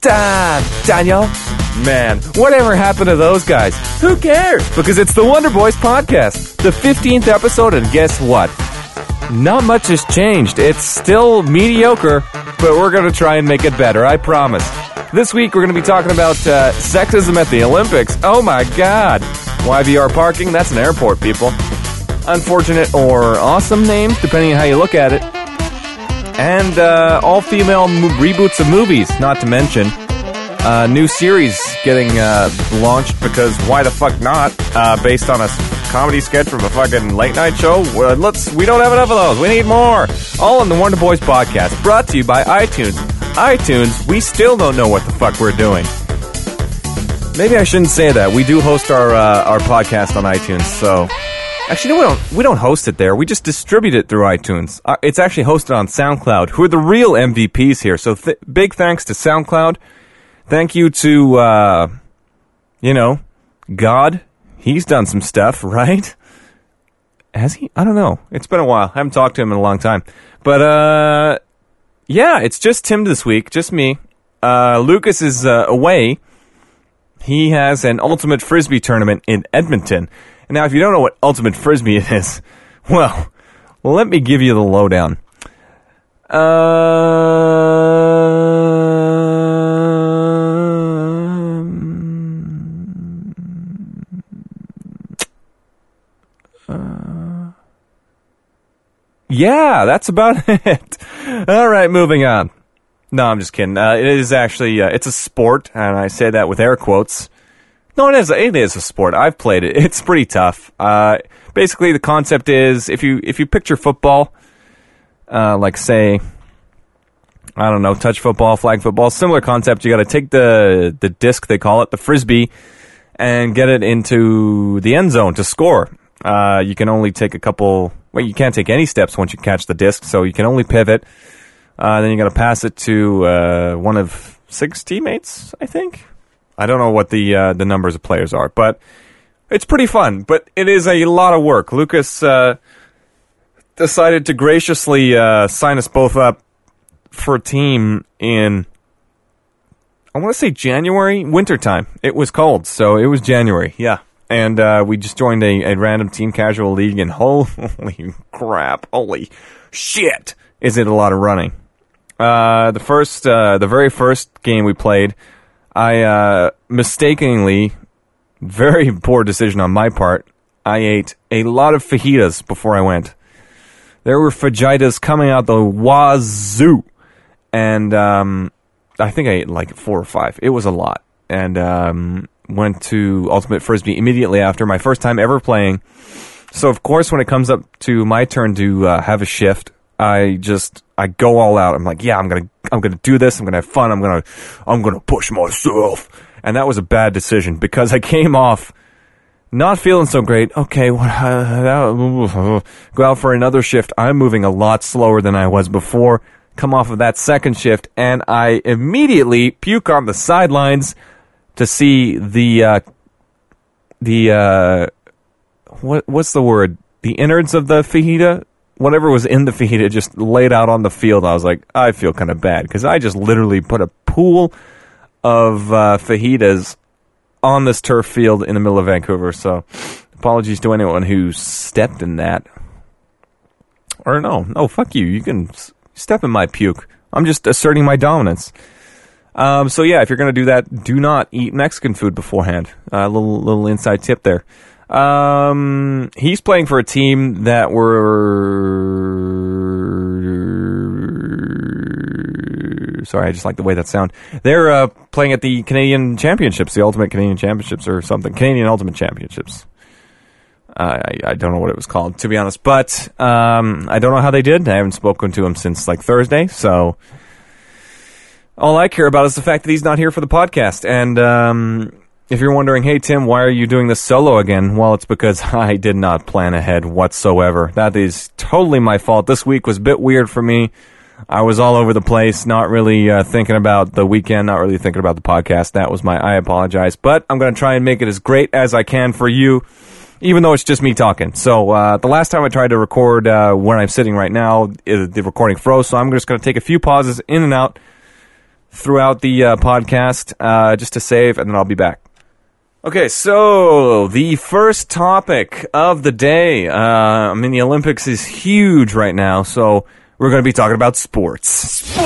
Dan, Daniel, man, whatever happened to those guys? Who cares? Because it's the Wonder Boys podcast, the 15th episode, and guess what? Not much has changed. It's still mediocre, but we're going to try and make it better, I promise. This week, we're going to be talking about uh, sexism at the Olympics. Oh my god. YVR parking, that's an airport, people. Unfortunate or awesome names, depending on how you look at it and uh, all female mo- reboots of movies, not to mention a new series getting uh, launched because why the fuck not? Uh, based on a comedy sketch from a fucking late night show. Well, let's. We don't have enough of those. We need more. All in the Wonder Boys podcast, brought to you by iTunes. iTunes. We still don't know what the fuck we're doing. Maybe I shouldn't say that. We do host our uh, our podcast on iTunes, so Actually, no, we don't. We don't host it there. We just distribute it through iTunes. Uh, it's actually hosted on SoundCloud, who are the real MVPs here. So, th- big thanks to SoundCloud. Thank you to, uh, you know, God. He's done some stuff, right? Has he? I don't know. It's been a while. I haven't talked to him in a long time. But, uh, yeah, it's just Tim this week, just me. Uh, Lucas is uh, away. He has an ultimate frisbee tournament in Edmonton. Now, if you don't know what ultimate frisbee is, well, let me give you the lowdown. Um, uh, yeah, that's about it. All right, moving on. No, I'm just kidding. Uh, it is actually uh, it's a sport, and I say that with air quotes. No, it is. It is a sport. I've played it. It's pretty tough. Uh, basically, the concept is if you if you picture football, uh, like say, I don't know, touch football, flag football, similar concept. You got to take the the disc they call it, the frisbee, and get it into the end zone to score. Uh, you can only take a couple. Well, you can't take any steps once you catch the disc, so you can only pivot. Uh, then you got to pass it to uh, one of six teammates, I think. I don't know what the uh, the numbers of players are, but it's pretty fun. But it is a lot of work. Lucas uh, decided to graciously uh, sign us both up for a team in I want to say January, wintertime. It was cold, so it was January. Yeah, and uh, we just joined a, a random team casual league, and holy crap, holy shit, is it a lot of running? Uh, the first, uh, the very first game we played. I uh, mistakenly, very poor decision on my part. I ate a lot of fajitas before I went. There were fajitas coming out the wazoo, and um, I think I ate like four or five. It was a lot, and um, went to Ultimate Frisbee immediately after my first time ever playing. So of course, when it comes up to my turn to uh, have a shift, I just I go all out. I'm like, yeah, I'm gonna I'm gonna do this. I'm gonna have fun. I'm gonna I'm gonna push myself. And that was a bad decision because I came off not feeling so great. Okay, go out for another shift. I'm moving a lot slower than I was before. Come off of that second shift, and I immediately puke on the sidelines to see the uh, the uh, what what's the word? The innards of the fajita whatever was in the fajita just laid out on the field. I was like, I feel kind of bad because I just literally put a pool of uh, fajitas on this turf field in the middle of Vancouver. So, apologies to anyone who stepped in that. Or no, no, fuck you. You can step in my puke. I'm just asserting my dominance. Um, so yeah, if you're gonna do that, do not eat Mexican food beforehand. A uh, little little inside tip there. Um, he's playing for a team that were. Sorry, I just like the way that sound. They're uh, playing at the Canadian Championships, the Ultimate Canadian Championships, or something. Canadian Ultimate Championships. I, I don't know what it was called, to be honest. But um, I don't know how they did. I haven't spoken to him since like Thursday, so all I care about is the fact that he's not here for the podcast. And um, if you're wondering, hey Tim, why are you doing this solo again? Well, it's because I did not plan ahead whatsoever. That is totally my fault. This week was a bit weird for me. I was all over the place, not really uh, thinking about the weekend, not really thinking about the podcast. That was my. I apologize, but I'm going to try and make it as great as I can for you. even though it's just me talking. So uh, the last time I tried to record uh, where I'm sitting right now, it, the recording froze. So I'm just going to take a few pauses in and out throughout the uh, podcast uh, just to save, and then I'll be back. Okay, so the first topic of the day. Uh, I mean, the Olympics is huge right now, so we're going to be talking about sports. Sports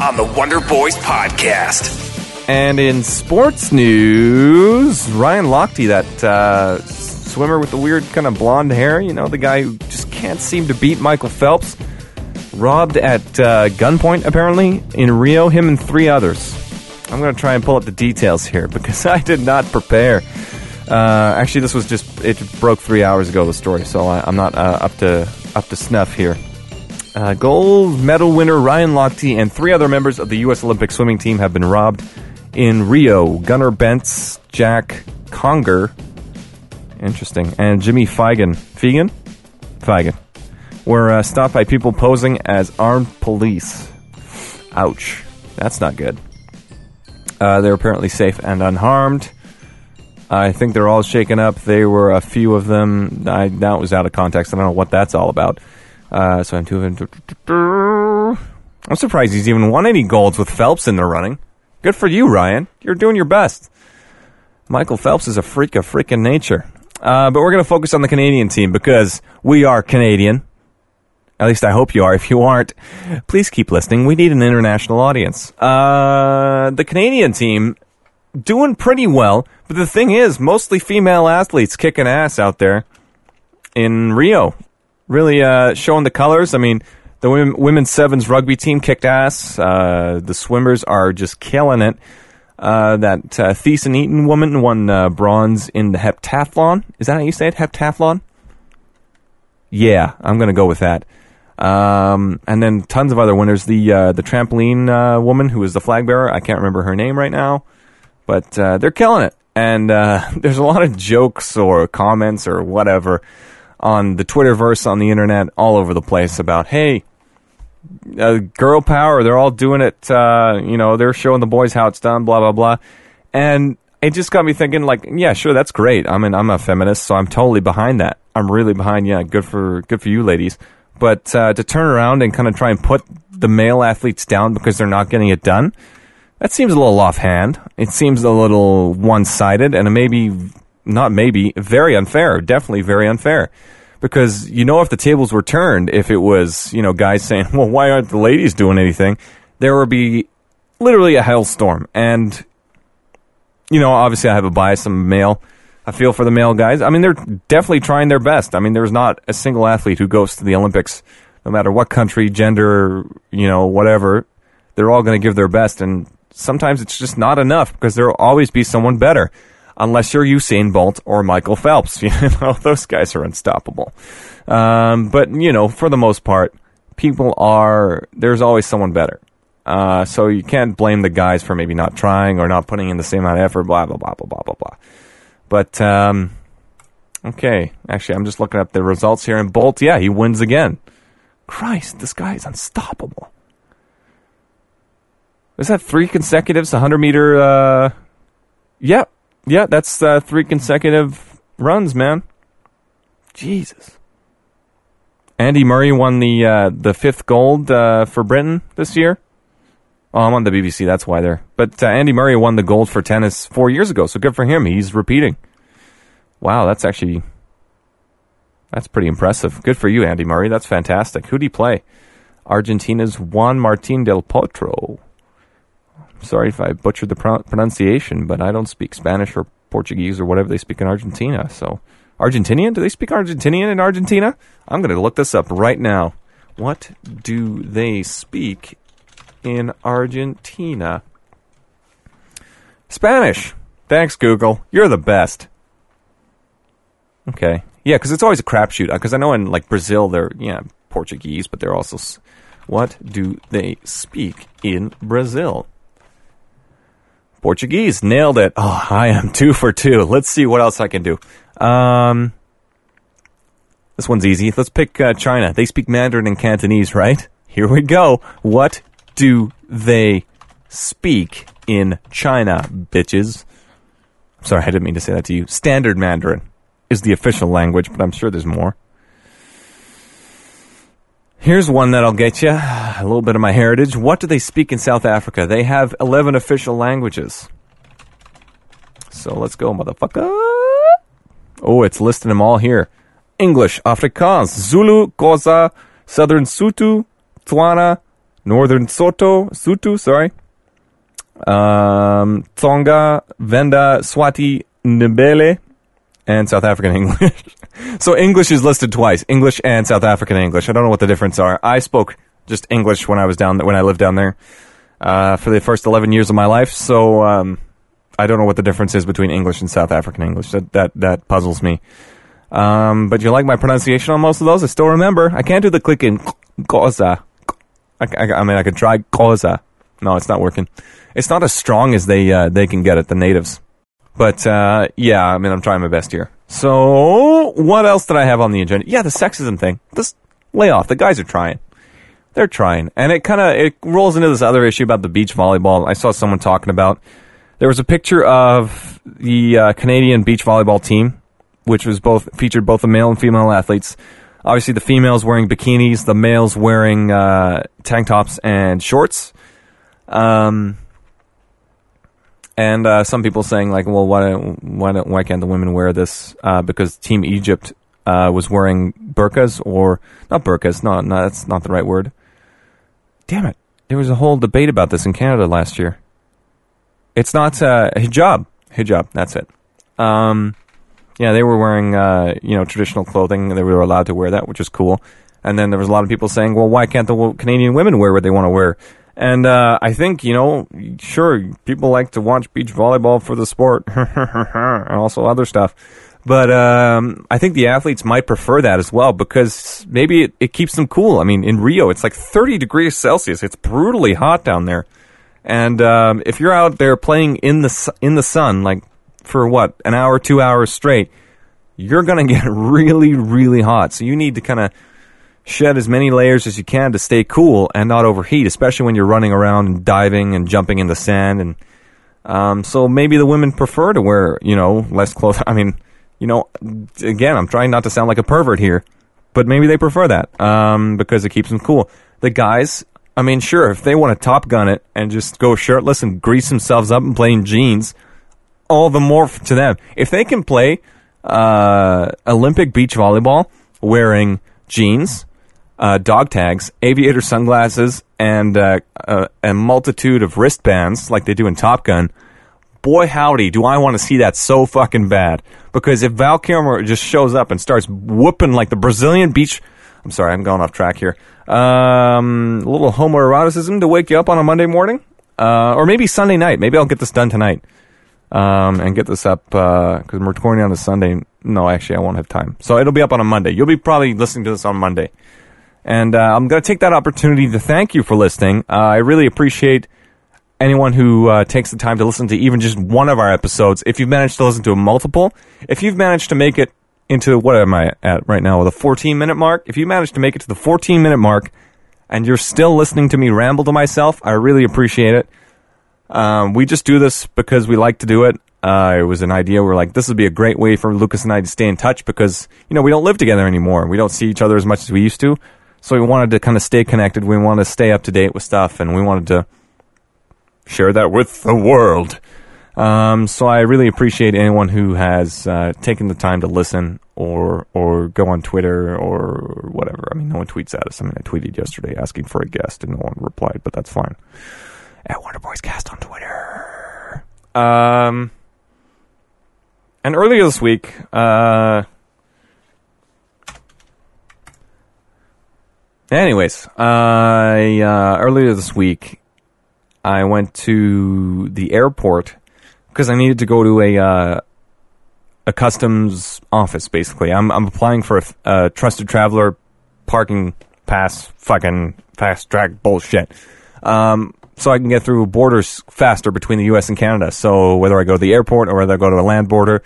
on the Wonder Boys podcast. And in sports news, Ryan Lochte, that uh, swimmer with the weird kind of blonde hair, you know, the guy who just can't seem to beat Michael Phelps, robbed at uh, gunpoint apparently in Rio, him and three others. I'm going to try and pull up the details here because I did not prepare. Uh, actually, this was just it broke three hours ago the story, so I, am not uh, up to up to snuff here. Uh, gold medal winner Ryan Lochte and three other members of the U.S. Olympic swimming team have been robbed in Rio, Gunnar Bentz, Jack Conger, interesting, and Jimmy Feigen, Feigen, Feigen, were uh, stopped by people posing as armed police. Ouch, that's not good. Uh, they're apparently safe and unharmed. I think they're all shaken up. They were a few of them. I that was out of context. I don't know what that's all about. Uh, so I'm two of them. I'm surprised he's even won any golds with Phelps in the running. Good for you, Ryan. You're doing your best. Michael Phelps is a freak of freaking nature. Uh, but we're going to focus on the Canadian team because we are Canadian. At least I hope you are. If you aren't, please keep listening. We need an international audience. Uh, the Canadian team doing pretty well, but the thing is, mostly female athletes kicking ass out there in Rio. Really uh, showing the colors. I mean, the women, women's sevens rugby team kicked ass. Uh, the swimmers are just killing it. Uh, that uh, Theisen Eaton woman won uh, bronze in the heptathlon. Is that how you say it? Heptathlon? Yeah, I'm going to go with that. Um, and then tons of other winners. The uh, the trampoline uh, woman who was the flag bearer. I can't remember her name right now, but uh, they're killing it. And uh, there's a lot of jokes or comments or whatever on the Twitterverse, on the internet, all over the place about, hey, uh, girl power. They're all doing it. Uh, you know, they're showing the boys how it's done. Blah blah blah. And it just got me thinking. Like, yeah, sure, that's great. I mean, I'm a feminist, so I'm totally behind that. I'm really behind. Yeah, good for good for you, ladies. But uh, to turn around and kind of try and put the male athletes down because they're not getting it done, that seems a little offhand. It seems a little one sided, and maybe not maybe very unfair. Definitely very unfair because you know if the tables were turned, if it was you know guys saying, "Well, why aren't the ladies doing anything?" There would be literally a hailstorm, and you know obviously I have a bias. I'm male. I feel for the male guys. I mean, they're definitely trying their best. I mean, there's not a single athlete who goes to the Olympics, no matter what country, gender, you know, whatever. They're all going to give their best, and sometimes it's just not enough because there will always be someone better unless you're Usain Bolt or Michael Phelps. You know, those guys are unstoppable. Um, but, you know, for the most part, people are, there's always someone better. Uh, so you can't blame the guys for maybe not trying or not putting in the same amount of effort, blah, blah, blah, blah, blah, blah, blah. But, um, okay. Actually, I'm just looking up the results here. And Bolt, yeah, he wins again. Christ, this guy is unstoppable. Is that three consecutives, 100 meter, uh, yep, yeah, that's uh, three consecutive runs, man. Jesus. Andy Murray won the uh, the fifth gold uh, for Britain this year. Oh, I'm on the BBC. That's why they're. But uh, Andy Murray won the gold for tennis four years ago, so good for him. He's repeating. Wow, that's actually that's pretty impressive. Good for you, Andy Murray. That's fantastic. Who do you play? Argentina's Juan Martín del Potro. Sorry if I butchered the pro- pronunciation, but I don't speak Spanish or Portuguese or whatever they speak in Argentina. So, Argentinian? Do they speak Argentinian in Argentina? I'm going to look this up right now. What do they speak in Argentina? Spanish. Thanks, Google. You're the best. Okay. Yeah, because it's always a crapshoot. Because I know in like Brazil, they're yeah Portuguese, but they're also. What do they speak in Brazil? Portuguese, nailed it. Oh, I am two for two. Let's see what else I can do. Um, this one's easy. Let's pick uh, China. They speak Mandarin and Cantonese, right? Here we go. What do they speak in China, bitches? Sorry, I didn't mean to say that to you. Standard Mandarin is the official language, but I'm sure there's more. Here's one that'll get you a little bit of my heritage. What do they speak in South Africa? They have 11 official languages. So let's go, motherfucker. Oh, it's listing them all here English, Afrikaans, Zulu, Xhosa, Southern Sotho, Tswana, Northern Soto, Sutu, sorry, um, Tsonga, Venda, Swati, Ndebele, and South African English. so English is listed twice, English and South African English. I don't know what the difference are. I spoke just English when I was down when I lived down there uh, for the first 11 years of my life. So um, I don't know what the difference is between English and South African English. That that that puzzles me. Um, but you like my pronunciation on most of those? I still remember. I can't do the clicking Xhosa. I, I, I mean, I could try Xhosa. No, it's not working. It's not as strong as they uh, they can get it, the natives. But uh, yeah, I mean, I'm trying my best here. So, what else did I have on the agenda? Yeah, the sexism thing. Just lay off. The guys are trying. They're trying, and it kind of it rolls into this other issue about the beach volleyball. I saw someone talking about. There was a picture of the uh, Canadian beach volleyball team, which was both featured both the male and female athletes. Obviously, the females wearing bikinis, the males wearing uh, tank tops and shorts. Um, and uh, some people saying like, well, why why don't, why can't the women wear this? Uh, because Team Egypt uh, was wearing burqas or not burqas. No, that's not the right word. Damn it! There was a whole debate about this in Canada last year. It's not uh, hijab. Hijab. That's it. Um, yeah, they were wearing uh, you know traditional clothing. They were allowed to wear that, which is cool. And then there was a lot of people saying, well, why can't the Canadian women wear what they want to wear? And uh, I think, you know, sure, people like to watch beach volleyball for the sport and also other stuff. But um, I think the athletes might prefer that as well because maybe it, it keeps them cool. I mean, in Rio, it's like 30 degrees Celsius. It's brutally hot down there. And um, if you're out there playing in the in the sun, like for what an hour, two hours straight, you're gonna get really, really hot. So you need to kind of shed as many layers as you can to stay cool and not overheat, especially when you're running around and diving and jumping in the sand. And um, so maybe the women prefer to wear, you know, less clothes. I mean, you know, again, I'm trying not to sound like a pervert here, but maybe they prefer that um, because it keeps them cool. The guys, I mean, sure, if they want to top gun it and just go shirtless and grease themselves up in jeans, all the more to them. If they can play uh, Olympic beach volleyball wearing jeans uh, dog tags, aviator sunglasses, and uh, uh, a multitude of wristbands like they do in Top Gun. Boy, howdy, do I want to see that so fucking bad. Because if Val Kilmer just shows up and starts whooping like the Brazilian beach. I'm sorry, I'm going off track here. Um, a little homoeroticism to wake you up on a Monday morning. Uh, or maybe Sunday night. Maybe I'll get this done tonight. Um, and get this up because uh, I'm recording on a Sunday. No, actually, I won't have time. So it'll be up on a Monday. You'll be probably listening to this on Monday. And uh, I'm going to take that opportunity to thank you for listening. Uh, I really appreciate anyone who uh, takes the time to listen to even just one of our episodes. If you've managed to listen to a multiple, if you've managed to make it into what am I at right now, with the 14 minute mark? If you managed to make it to the 14 minute mark and you're still listening to me ramble to myself, I really appreciate it. Um, we just do this because we like to do it. Uh, it was an idea. We're like, this would be a great way for Lucas and I to stay in touch because, you know, we don't live together anymore. We don't see each other as much as we used to. So we wanted to kind of stay connected. We wanted to stay up to date with stuff, and we wanted to share that with the world. Um, so I really appreciate anyone who has uh, taken the time to listen or or go on Twitter or whatever. I mean, no one tweets at us. I mean, I tweeted yesterday asking for a guest, and no one replied, but that's fine. At Wonder Boys Cast on Twitter. Um, and earlier this week, uh, Anyways, I uh, earlier this week I went to the airport because I needed to go to a uh, a customs office. Basically, I'm I'm applying for a, a trusted traveler parking pass, fucking fast track bullshit. Um, so I can get through borders faster between the U.S. and Canada. So whether I go to the airport or whether I go to a land border,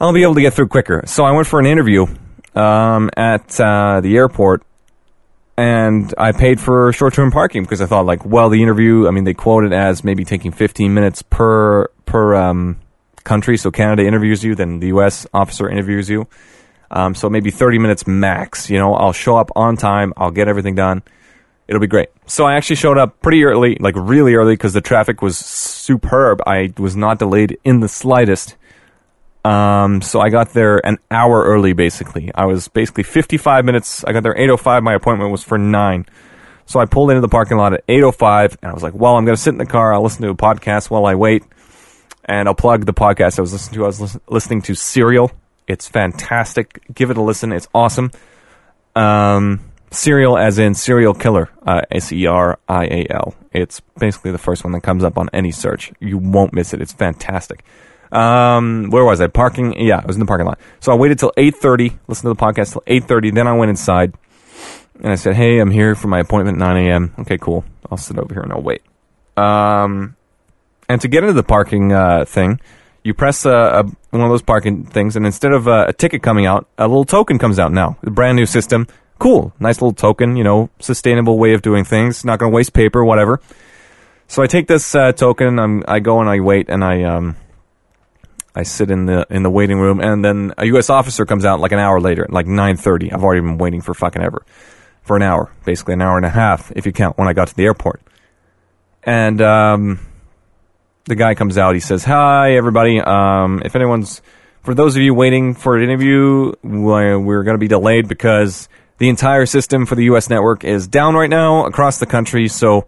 I'll be able to get through quicker. So I went for an interview um, at uh, the airport and I paid for short-term parking because I thought, like, well, the interview. I mean, they quoted as maybe taking 15 minutes per per um, country. So Canada interviews you, then the U.S. officer interviews you. Um, so maybe 30 minutes max. You know, I'll show up on time. I'll get everything done. It'll be great. So I actually showed up pretty early, like really early, because the traffic was superb. I was not delayed in the slightest. Um, so I got there an hour early, basically. I was basically 55 minutes. I got there 8.05. My appointment was for 9. So I pulled into the parking lot at 8.05, and I was like, well, I'm going to sit in the car. I'll listen to a podcast while I wait, and I'll plug the podcast I was listening to. I was lis- listening to Serial. It's fantastic. Give it a listen. It's awesome. Um, Serial, as in serial killer, uh, S E R I A L. It's basically the first one that comes up on any search. You won't miss it. It's fantastic. Um, where was I? Parking. Yeah, I was in the parking lot. So I waited till eight thirty. Listened to the podcast till eight thirty. Then I went inside, and I said, "Hey, I'm here for my appointment at nine a.m." Okay, cool. I'll sit over here and I'll wait. Um, and to get into the parking uh, thing, you press a, a, one of those parking things, and instead of uh, a ticket coming out, a little token comes out now. A brand new system. Cool. Nice little token, you know, sustainable way of doing things. Not going to waste paper, whatever. So I take this uh, token, I'm, I go and I wait, and I um, I sit in the in the waiting room, and then a U.S. officer comes out like an hour later, like 9:30. I've already been waiting for fucking ever, for an hour, basically an hour and a half if you count when I got to the airport. And um, the guy comes out. He says, "Hi, everybody. Um, if anyone's for those of you waiting for an interview, we're going to be delayed because the entire system for the U.S. network is down right now across the country. So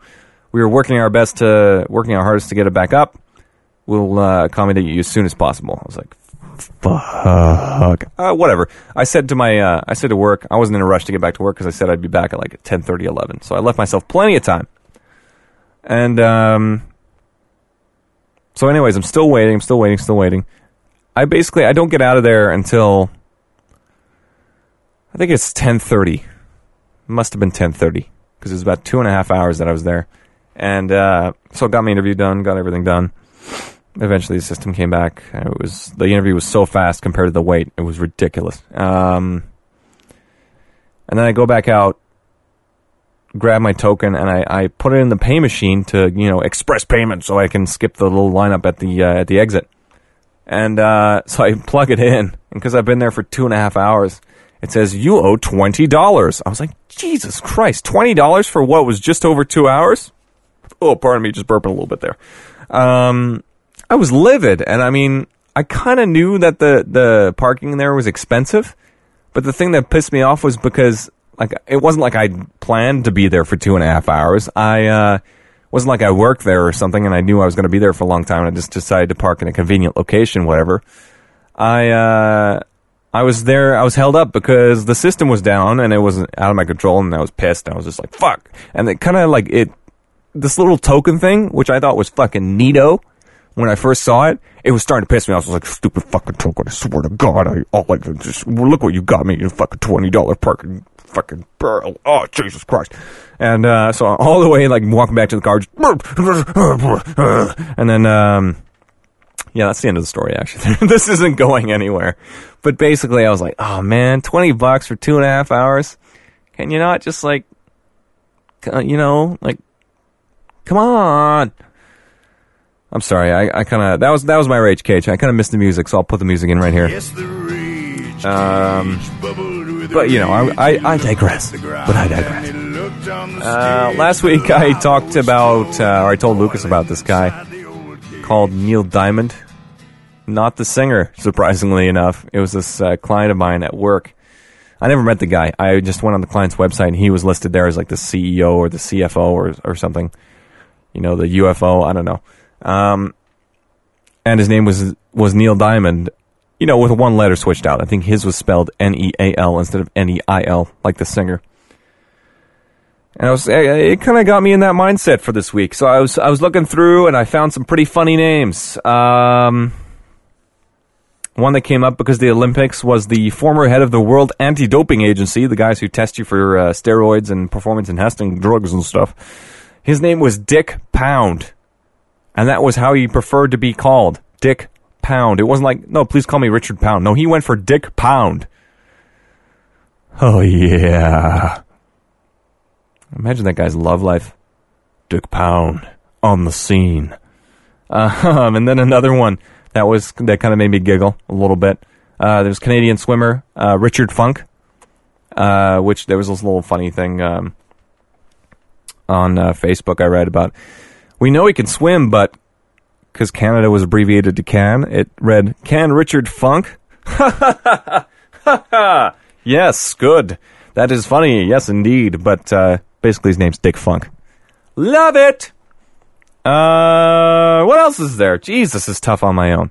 we are working our best to working our hardest to get it back up. We'll uh, accommodate you as soon as possible." I was like, "Fuck, uh, whatever." I said to my, uh, I said to work, I wasn't in a rush to get back to work because I said I'd be back at like 10:30, 11. So I left myself plenty of time. And um, so, anyways, I'm still waiting. I'm still waiting. Still waiting. I basically I don't get out of there until I think it's 10:30. Must have been 10:30 because it was about two and a half hours that I was there, and uh, so got my interview done, got everything done. Eventually, the system came back. It was the interview was so fast compared to the wait; it was ridiculous. Um, and then I go back out, grab my token, and I, I put it in the pay machine to you know express payment, so I can skip the little lineup at the uh, at the exit. And uh, so I plug it in, and because I've been there for two and a half hours, it says you owe twenty dollars. I was like, Jesus Christ, twenty dollars for what was just over two hours? Oh, pardon me, just burping a little bit there. Um, I was livid, and I mean, I kind of knew that the the parking there was expensive, but the thing that pissed me off was because like it wasn't like I planned to be there for two and a half hours. I uh, wasn't like I worked there or something, and I knew I was going to be there for a long time, and I just decided to park in a convenient location, whatever. I uh, I was there. I was held up because the system was down and it was out of my control, and I was pissed. I was just like, "Fuck!" And it kind of like it. This little token thing, which I thought was fucking neato when I first saw it, it was starting to piss me off. I was like, "Stupid fucking token! I swear to God, I all like just look what you got me, you fucking twenty dollar parking fucking barrel. Oh Jesus Christ!" And uh, so all the way, like walking back to the car, just, and then. Um, yeah, that's the end of the story, actually. this isn't going anywhere. But basically, I was like, oh man, 20 bucks for two and a half hours? Can you not just, like, uh, you know, like, come on. I'm sorry, I, I kind of, that was, that was my rage cage. I kind of missed the music, so I'll put the music in right here. Um, but, you know, I, I, I digress. But I digress. Uh, last week, I talked about, uh, or I told Lucas about this guy called Neil Diamond. Not the singer, surprisingly enough. It was this uh, client of mine at work. I never met the guy. I just went on the client's website and he was listed there as like the CEO or the CFO or or something. You know, the UFO. I don't know. Um, and his name was was Neil Diamond. You know, with one letter switched out. I think his was spelled N E A L instead of N E I L, like the singer. And I was, it kind of got me in that mindset for this week. So I was, I was looking through and I found some pretty funny names. Um, one that came up because the Olympics was the former head of the World Anti-Doping Agency, the guys who test you for uh, steroids and performance enhancing drugs and stuff. His name was Dick Pound. And that was how he preferred to be called. Dick Pound. It wasn't like, no, please call me Richard Pound. No, he went for Dick Pound. Oh, yeah. Imagine that guy's love life. Dick Pound on the scene. Um, and then another one. That was that kind of made me giggle a little bit. Uh, there's Canadian swimmer uh, Richard Funk, uh, which there was this little funny thing um, on uh, Facebook I read about. We know he can swim, but because Canada was abbreviated to Can, it read Can Richard Funk. yes, good. That is funny. Yes, indeed. But uh, basically, his name's Dick Funk. Love it. Uh, what else is there? Jesus, is tough on my own.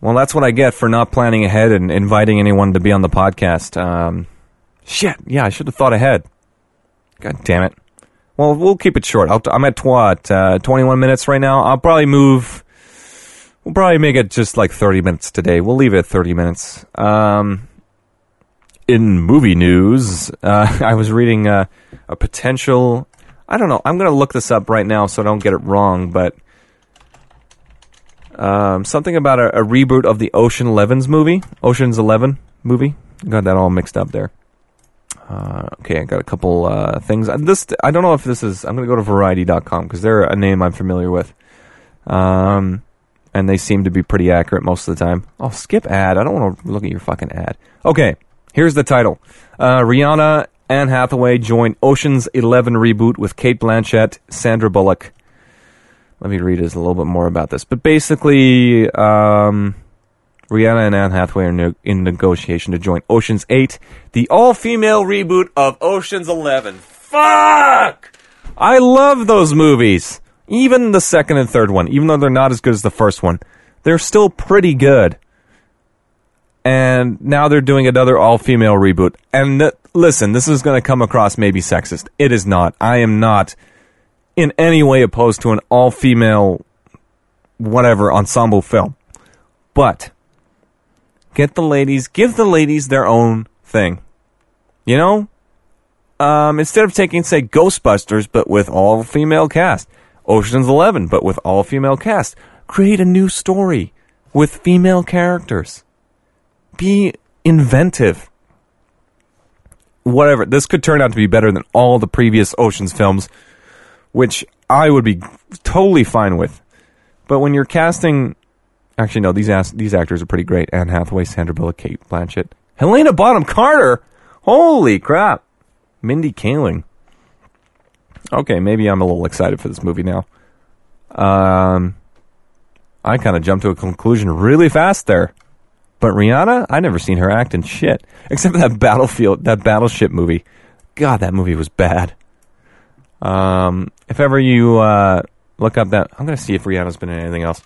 Well, that's what I get for not planning ahead and inviting anyone to be on the podcast. Um, shit. Yeah, I should have thought ahead. God damn it. Well, we'll keep it short. I'm at what, uh, 21 minutes right now. I'll probably move. We'll probably make it just like 30 minutes today. We'll leave it at 30 minutes. Um, in movie news, uh, I was reading uh, a potential. I don't know. I'm going to look this up right now so I don't get it wrong, but um, something about a, a reboot of the Ocean Elevens movie, Ocean's Eleven movie. Got that all mixed up there. Uh, okay, I got a couple uh, things. This I don't know if this is. I'm going to go to Variety.com because they're a name I'm familiar with, um, and they seem to be pretty accurate most of the time. Oh, skip ad. I don't want to look at your fucking ad. Okay, here's the title: uh, Rihanna, Anne Hathaway join Ocean's Eleven reboot with Cate Blanchett, Sandra Bullock. Let me read us a little bit more about this. But basically, um, Rihanna and Anne Hathaway are in negotiation to join Ocean's 8, the all female reboot of Ocean's 11. Fuck! I love those movies. Even the second and third one, even though they're not as good as the first one, they're still pretty good. And now they're doing another all female reboot. And th- listen, this is going to come across maybe sexist. It is not. I am not in any way opposed to an all female whatever ensemble film. But get the ladies, give the ladies their own thing. You know? Um, instead of taking, say, Ghostbusters, but with all female cast, Ocean's Eleven, but with all female cast, create a new story with female characters. Be inventive. Whatever. This could turn out to be better than all the previous Ocean's films, which I would be totally fine with. But when you're casting Actually, no. These ass- these actors are pretty great. Anne Hathaway, Sandra Bullock, Cate Blanchett, Helena Bonham Carter. Holy crap! Mindy Kaling. Okay, maybe I'm a little excited for this movie now. Um, I kind of jumped to a conclusion really fast there. But Rihanna, I never seen her act in shit except for that Battlefield, that Battleship movie. God, that movie was bad. Um, if ever you uh, look up that, I'm gonna see if Rihanna's been in anything else.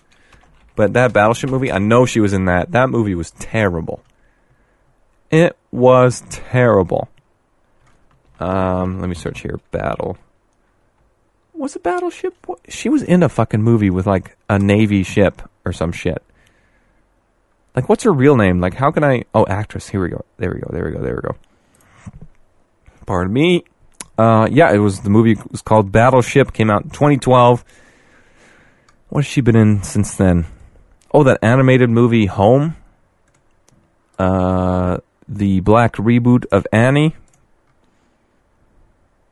But that Battleship movie, I know she was in that. That movie was terrible. It was terrible. Um, let me search here. Battle. Was it Battleship? She was in a fucking movie with like a Navy ship or some shit. Like, what's her real name? Like, how can I? Oh, actress. Here we go. There we go. There we go. There we go. Pardon me. Uh, yeah, it was the movie was called Battleship. Came out in 2012. What has she been in since then? Oh, that animated movie Home. Uh, the black reboot of Annie.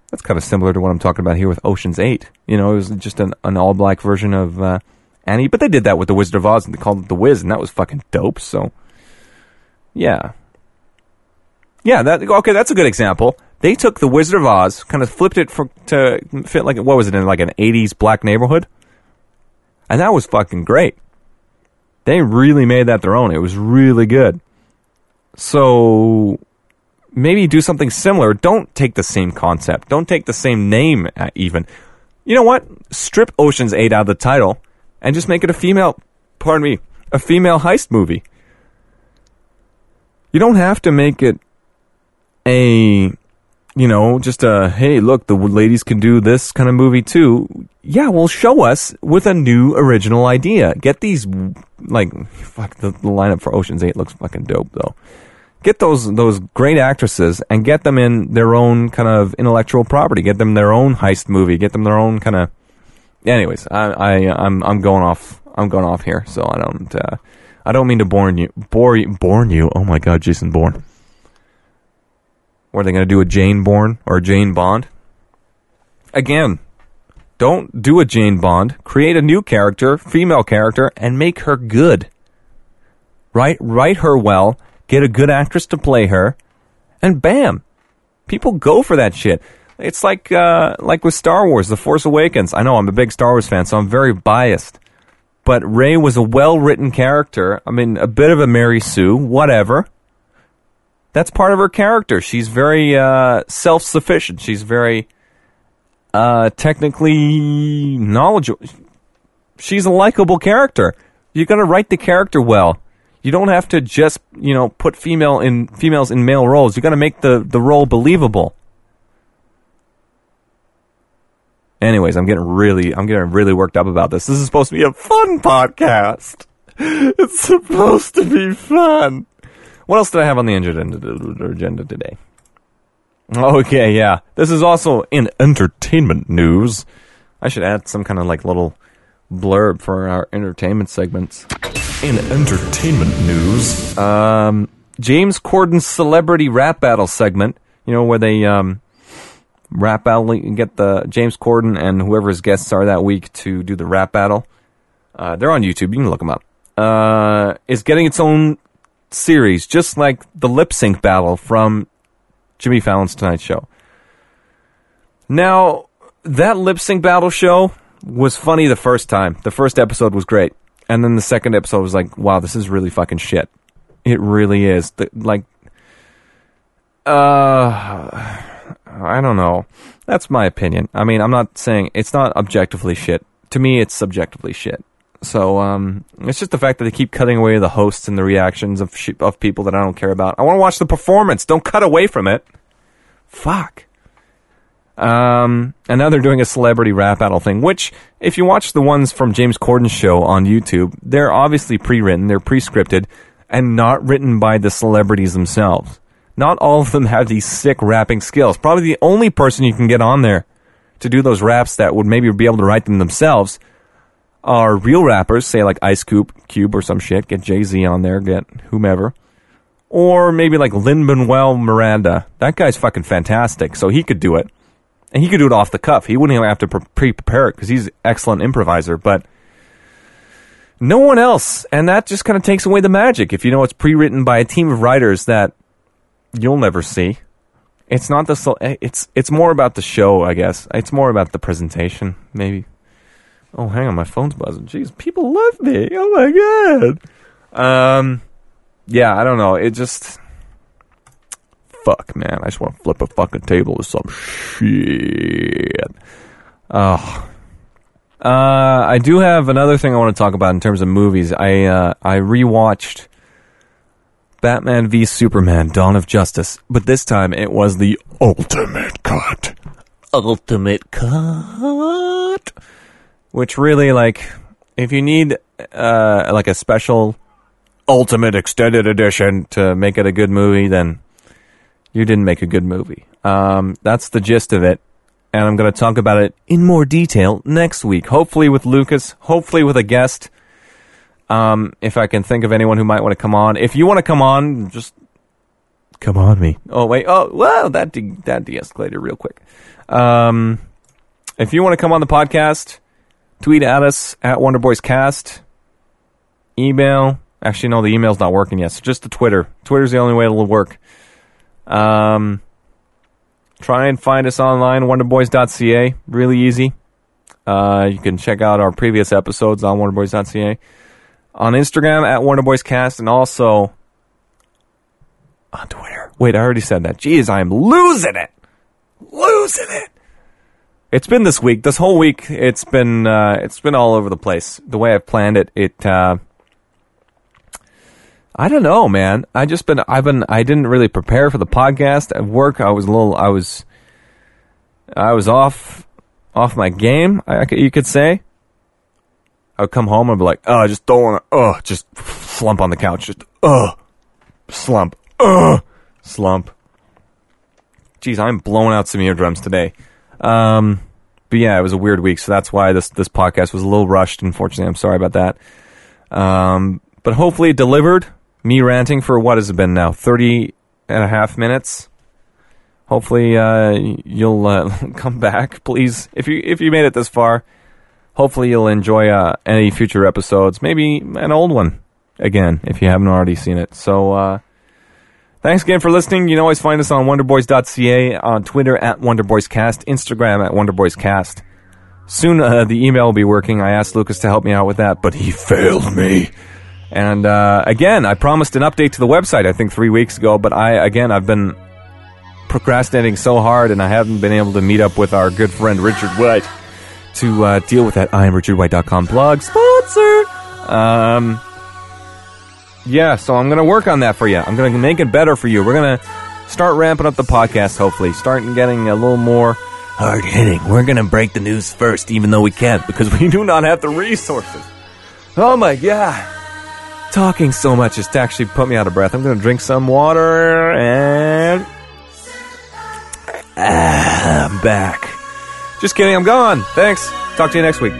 That's kind of similar to what I'm talking about here with Ocean's Eight. You know, it was just an, an all black version of uh, Annie, but they did that with the Wizard of Oz and they called it the Wiz, and that was fucking dope. So, yeah, yeah. That okay. That's a good example. They took the Wizard of Oz, kind of flipped it for to fit like what was it in like an '80s black neighborhood, and that was fucking great. They really made that their own. It was really good. So maybe do something similar. Don't take the same concept. Don't take the same name uh, even. You know what? Strip Ocean's 8 out of the title and just make it a female, pardon me, a female heist movie. You don't have to make it a you know, just a hey, look, the ladies can do this kind of movie too. Yeah, well, show us with a new original idea. Get these like fuck the, the lineup for Ocean's Eight looks fucking dope though. Get those those great actresses and get them in their own kind of intellectual property. Get them their own heist movie. Get them their own kind of. Anyways, I, I I'm I'm going off. I'm going off here, so I don't. Uh, I don't mean to bore you. Bore. Born you. Oh my God, Jason Bourne. What are they going to do a Jane Bourne or a Jane Bond? Again, Don't do a Jane Bond. Create a new character, female character, and make her good. Write write her well. Get a good actress to play her, and bam, people go for that shit. It's like uh, like with Star Wars, The Force Awakens. I know I'm a big Star Wars fan, so I'm very biased. But Rey was a well written character. I mean, a bit of a Mary Sue, whatever. That's part of her character. She's very uh, self sufficient. She's very uh, technically knowledgeable. She's a likable character. You got to write the character well. You don't have to just you know put female in females in male roles. You got to make the the role believable. Anyways, I'm getting really I'm getting really worked up about this. This is supposed to be a fun podcast. It's supposed to be fun. What else did I have on the agenda today? Okay, yeah. This is also in entertainment news. I should add some kind of like little blurb for our entertainment segments. In entertainment news, um, James Corden's celebrity rap battle segment. You know where they um, rap battle, you get the James Corden and whoever his guests are that week to do the rap battle. Uh, they're on YouTube. You can look them up. Uh, is getting its own series, just like the lip sync battle from Jimmy Fallon's Tonight Show. Now, that lip sync battle show was funny the first time. The first episode was great. And then the second episode was like, wow, this is really fucking shit. It really is. The, like, uh, I don't know. That's my opinion. I mean, I'm not saying it's not objectively shit. To me, it's subjectively shit. So um, it's just the fact that they keep cutting away the hosts and the reactions of sh- of people that I don't care about. I want to watch the performance. Don't cut away from it. Fuck. Um, and now they're doing a celebrity rap battle thing, which, if you watch the ones from James Corden's show on YouTube, they're obviously pre-written, they're pre-scripted, and not written by the celebrities themselves. Not all of them have these sick rapping skills. Probably the only person you can get on there to do those raps that would maybe be able to write them themselves are real rappers, say like Ice Cube, Cube or some shit. Get Jay Z on there, get whomever, or maybe like Lin Manuel Miranda. That guy's fucking fantastic, so he could do it, and he could do it off the cuff. He wouldn't even have to pre prepare it because he's an excellent improviser, but. No one else, and that just kind of takes away the magic. If you know it's pre-written by a team of writers that you'll never see, it's not the it's it's more about the show, I guess. It's more about the presentation, maybe. Oh, hang on, my phone's buzzing. Jeez, people love me. Oh my god. Um, yeah, I don't know. It just, fuck, man. I just want to flip a fucking table with some shit. Oh. Uh, I do have another thing I want to talk about in terms of movies. I uh, I rewatched Batman v Superman: Dawn of Justice, but this time it was the ultimate cut. Ultimate cut which really like if you need uh, like a special ultimate extended edition to make it a good movie, then you didn't make a good movie. Um, that's the gist of it, and I'm going to talk about it in more detail next week. Hopefully with Lucas. Hopefully with a guest. Um, if I can think of anyone who might want to come on. If you want to come on, just come on me. Oh wait. Oh well, that de- that de-escalated real quick. Um, if you want to come on the podcast Tweet at us at WonderBoysCast. Email. Actually, no, the email's not working yet. So just the Twitter. Twitter's the only way it'll work. Um, try and find us online, wonderboys.ca. Really easy. Uh, you can check out our previous episodes on wonderboys.ca. On Instagram at Wonder Boys Cast and also on Twitter. Wait, I already said that. Jeez, I am losing it. Losing it. It's been this week. This whole week, it's been uh, it's been all over the place. The way I've planned it, it. Uh, I don't know, man. I just been I've been I didn't really prepare for the podcast at work. I was a little I was I was off off my game. I, you could say. I would come home and be like, oh, I just don't want to, oh, just slump on the couch, just, oh, slump, oh, slump. Jeez, I'm blowing out some eardrums today. Um, but yeah, it was a weird week, so that's why this this podcast was a little rushed. Unfortunately, I'm sorry about that. Um, but hopefully it delivered. Me ranting for what has it been now? 30 and a half minutes. hopefully uh, you'll uh, come back. Please, if you if you made it this far, hopefully you'll enjoy uh, any future episodes. Maybe an old one again if you haven't already seen it. So. Uh, Thanks again for listening. You can always find us on wonderboys.ca, on Twitter at wonderboyscast, Instagram at wonderboyscast. Soon uh, the email will be working. I asked Lucas to help me out with that, but he failed me. And uh, again, I promised an update to the website. I think three weeks ago, but I again I've been procrastinating so hard, and I haven't been able to meet up with our good friend Richard White to uh, deal with that. I am RichardWhite.com blog sponsor. Um, yeah, so I'm gonna work on that for you. I'm gonna make it better for you. We're gonna start ramping up the podcast. Hopefully, starting getting a little more hard hitting. We're gonna break the news first, even though we can't because we do not have the resources. Oh my god. Talking so much is to actually put me out of breath. I'm gonna drink some water and ah, I'm back. Just kidding, I'm gone. Thanks. Talk to you next week.